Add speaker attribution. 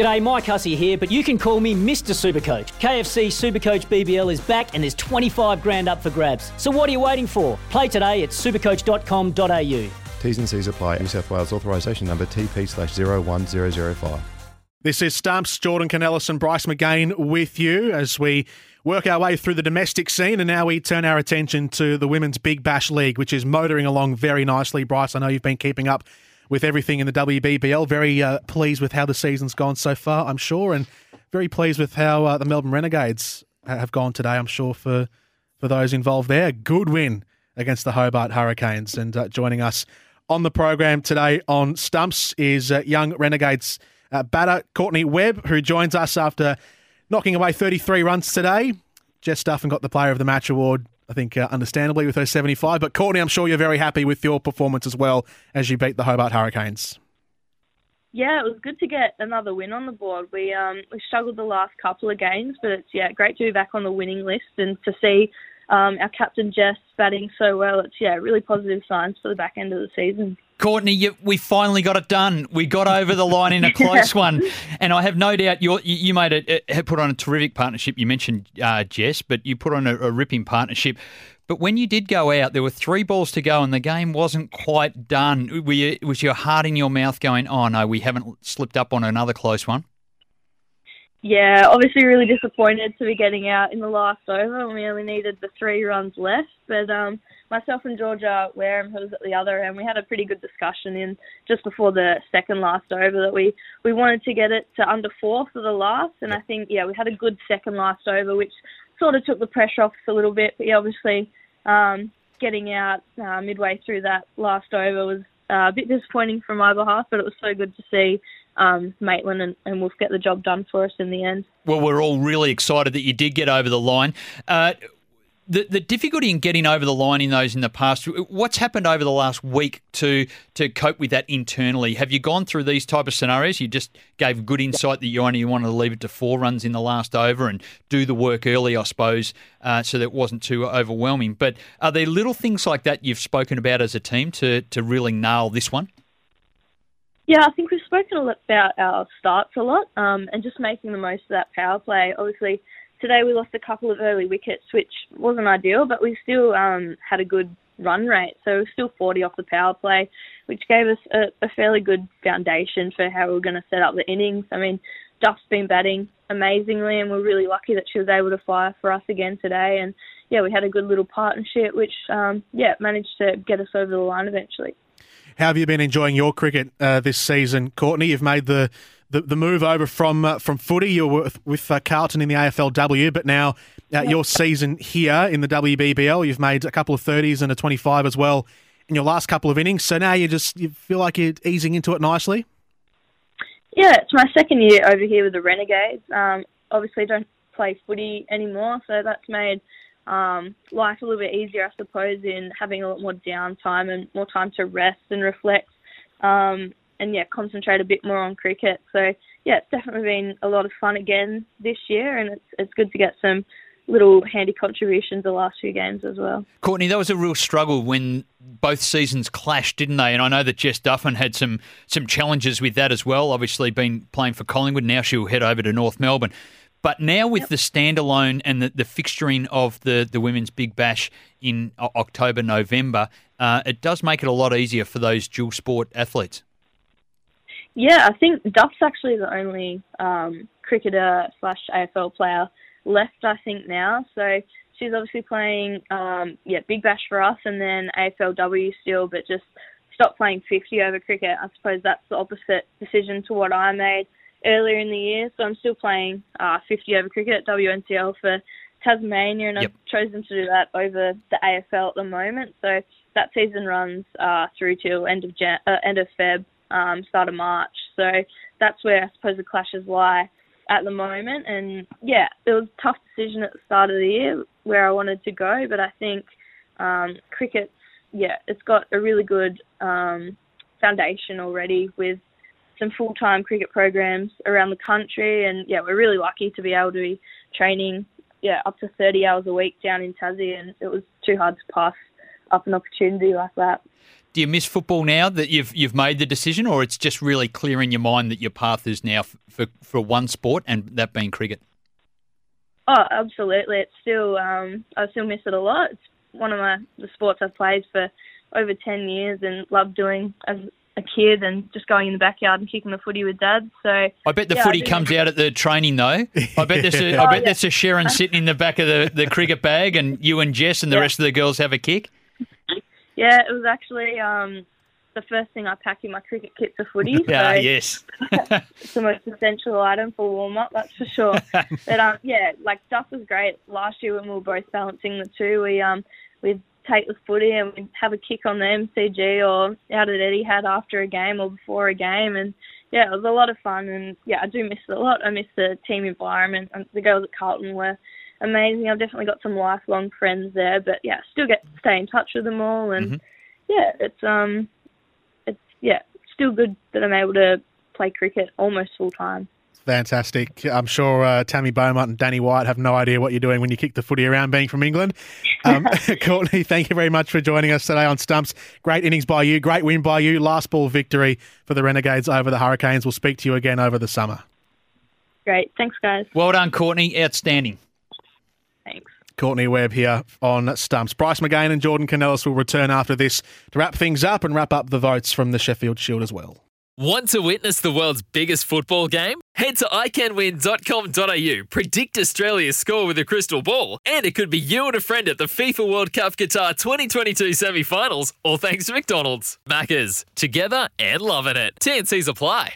Speaker 1: G'day, Mike Hussey here, but you can call me Mr. Supercoach. KFC Supercoach BBL is back and there's 25 grand up for grabs. So what are you waiting for? Play today at supercoach.com.au.
Speaker 2: T's and C's apply. New South Wales authorisation number TP slash 01005.
Speaker 3: This is Stumps, Jordan Canellis and Bryce McGain with you as we work our way through the domestic scene and now we turn our attention to the Women's Big Bash League, which is motoring along very nicely. Bryce, I know you've been keeping up with everything in the WBBL. Very uh, pleased with how the season's gone so far, I'm sure, and very pleased with how uh, the Melbourne Renegades have gone today, I'm sure, for, for those involved there. Good win against the Hobart Hurricanes. And uh, joining us on the program today on Stumps is uh, young Renegades uh, batter Courtney Webb, who joins us after knocking away 33 runs today. Jess Duffin got the Player of the Match award I think, uh, understandably, with her 75. But Courtney, I'm sure you're very happy with your performance as well as you beat the Hobart Hurricanes.
Speaker 4: Yeah, it was good to get another win on the board. We um, we struggled the last couple of games, but it's yeah great to be back on the winning list and to see um, our captain Jess batting so well. It's yeah really positive signs for the back end of the season.
Speaker 5: Courtney, you, we finally got it done. We got over the line in a close one, and I have no doubt you you made it put on a terrific partnership. You mentioned uh, Jess, but you put on a, a ripping partnership. But when you did go out, there were three balls to go, and the game wasn't quite done. Were you, was your heart in your mouth going, "Oh no, we haven't slipped up on another close one"?
Speaker 4: Yeah, obviously really disappointed to be getting out in the last over, and we only needed the three runs left. But um, myself and Georgia Wareham, who was at the other end, we had a pretty good discussion in just before the second last over that we we wanted to get it to under four for the last, and I think yeah we had a good second last over, which sort of took the pressure off us a little bit. But yeah, obviously um, getting out uh, midway through that last over was uh, a bit disappointing from my behalf, but it was so good to see um, Maitland and, and Wolf get the job done for us in the end.
Speaker 5: Well, we're all really excited that you did get over the line. Uh, the, the difficulty in getting over the line in those in the past, what's happened over the last week to to cope with that internally? Have you gone through these type of scenarios? You just gave good insight that you only wanted to leave it to four runs in the last over and do the work early, I suppose, uh, so that it wasn't too overwhelming. But are there little things like that you've spoken about as a team to, to really nail this one?
Speaker 4: Yeah, I think we've spoken about our starts a lot um, and just making the most of that power play. Obviously, today we lost a couple of early wickets, which wasn't ideal, but we still um, had a good run rate. So we're still 40 off the power play, which gave us a, a fairly good foundation for how we are going to set up the innings. I mean, Duff's been batting amazingly, and we're really lucky that she was able to fire for us again today. And yeah, we had a good little partnership, which um, yeah managed to get us over the line eventually.
Speaker 3: How have you been enjoying your cricket uh, this season, Courtney? You've made the, the, the move over from uh, from footy. You were with, with uh, Carlton in the AFLW, but now uh, your season here in the WBBL, you've made a couple of 30s and a 25 as well in your last couple of innings. So now you just you feel like you're easing into it nicely.
Speaker 4: Yeah, it's my second year over here with the Renegades. Um, obviously, don't play footy anymore, so that's made um, life a little bit easier, I suppose, in having a lot more downtime and more time to rest and reflect, um, and yeah, concentrate a bit more on cricket. So yeah, it's definitely been a lot of fun again this year, and it's it's good to get some little handy contributions the last few games as well.
Speaker 5: Courtney, that was a real struggle when both seasons clashed, didn't they? And I know that Jess Duffin had some some challenges with that as well. Obviously, been playing for Collingwood. Now she'll head over to North Melbourne. But now with yep. the standalone and the, the fixturing of the, the Women's Big Bash in October, November, uh, it does make it a lot easier for those dual sport athletes.
Speaker 4: Yeah, I think Duff's actually the only um, cricketer slash AFL player left, I think, now. So she's obviously playing, um, yeah, Big Bash for us and then AFLW still, but just stopped playing 50 over cricket. I suppose that's the opposite decision to what I made earlier in the year. So I'm still playing uh, 50 over cricket at WNCL for Tasmania, and yep. I've chosen to do that over the AFL at the moment. So that season runs uh, through till end of Jan- uh, end of Feb, um, start of March. So that's where I suppose the clashes lie. at the moment. And yeah, it was a tough decision at the start of the year where I wanted to go, but I think um, yeah, it's got a really good um, foundation already with some full time cricket programs around the country, and yeah, we're really lucky to be able to be training yeah up to 30 hours a week down in Tassie, and it was too hard to pass up an opportunity like that.
Speaker 5: Do you miss football now that you've you've made the decision, or it's just really clear in your mind that your path is now for for one sport, and that being cricket?
Speaker 4: Oh, absolutely. It's still um, I still miss it a lot. It's one of my the sports I've played for over ten years and loved doing as a kid and just going in the backyard and kicking the footy with dad. So
Speaker 5: I bet the
Speaker 4: yeah,
Speaker 5: footy comes out at the training though. I bet there's a, I
Speaker 4: Oh,
Speaker 5: bet
Speaker 4: yeah.
Speaker 5: there's a Sherrin sitting in the back of the, the cricket bag, and you and Jess and the
Speaker 4: Yeah.
Speaker 5: rest of the girls have a kick.
Speaker 4: Yeah, it was actually um, the first thing I packed in my cricket kit for footy.
Speaker 5: Ah,
Speaker 4: so
Speaker 5: yes.
Speaker 4: it's the most essential item for warm up, that's for sure. but um, yeah, like Duff was great last year when we were both balancing the two. We um we'd take the footy and we'd have a kick on the MCG or out at Eddie Had after a game or before a game, and yeah, it was a lot of fun. And yeah, I do miss it a lot. I miss the team environment. And the girls at Carlton were amazing. I've definitely got some lifelong friends there, but yeah, still get to stay in touch with them all. And yeah, it's um, it's yeah, still good that I'm able to play cricket almost full time.
Speaker 3: Fantastic. I'm sure uh, Tammy Beaumont and Danni Wyatt have no idea what you're doing when you kick the footy around being from England. Um, Courtney, thank you very much for joining us today on Stumps. Great innings by you, great win by you, last ball victory for the Renegades over the Hurricanes. We'll speak to you again over the summer.
Speaker 4: Great, thanks guys.
Speaker 5: Well done, Courtney. Outstanding.
Speaker 3: Courtney Webb here on Stumps. Bryce McGain and Jordan Canellis will return after this to wrap things up and wrap up the votes from the Sheffield Shield as well.
Speaker 6: Want to witness the world's biggest football game? Head to iCanWin.com.au, predict Australia's score with a crystal ball, and it could be you and a friend at the FIFA World Cup Qatar 2022 semi finals, all thanks to McDonald's. Maccas, together and loving it. TNCs apply.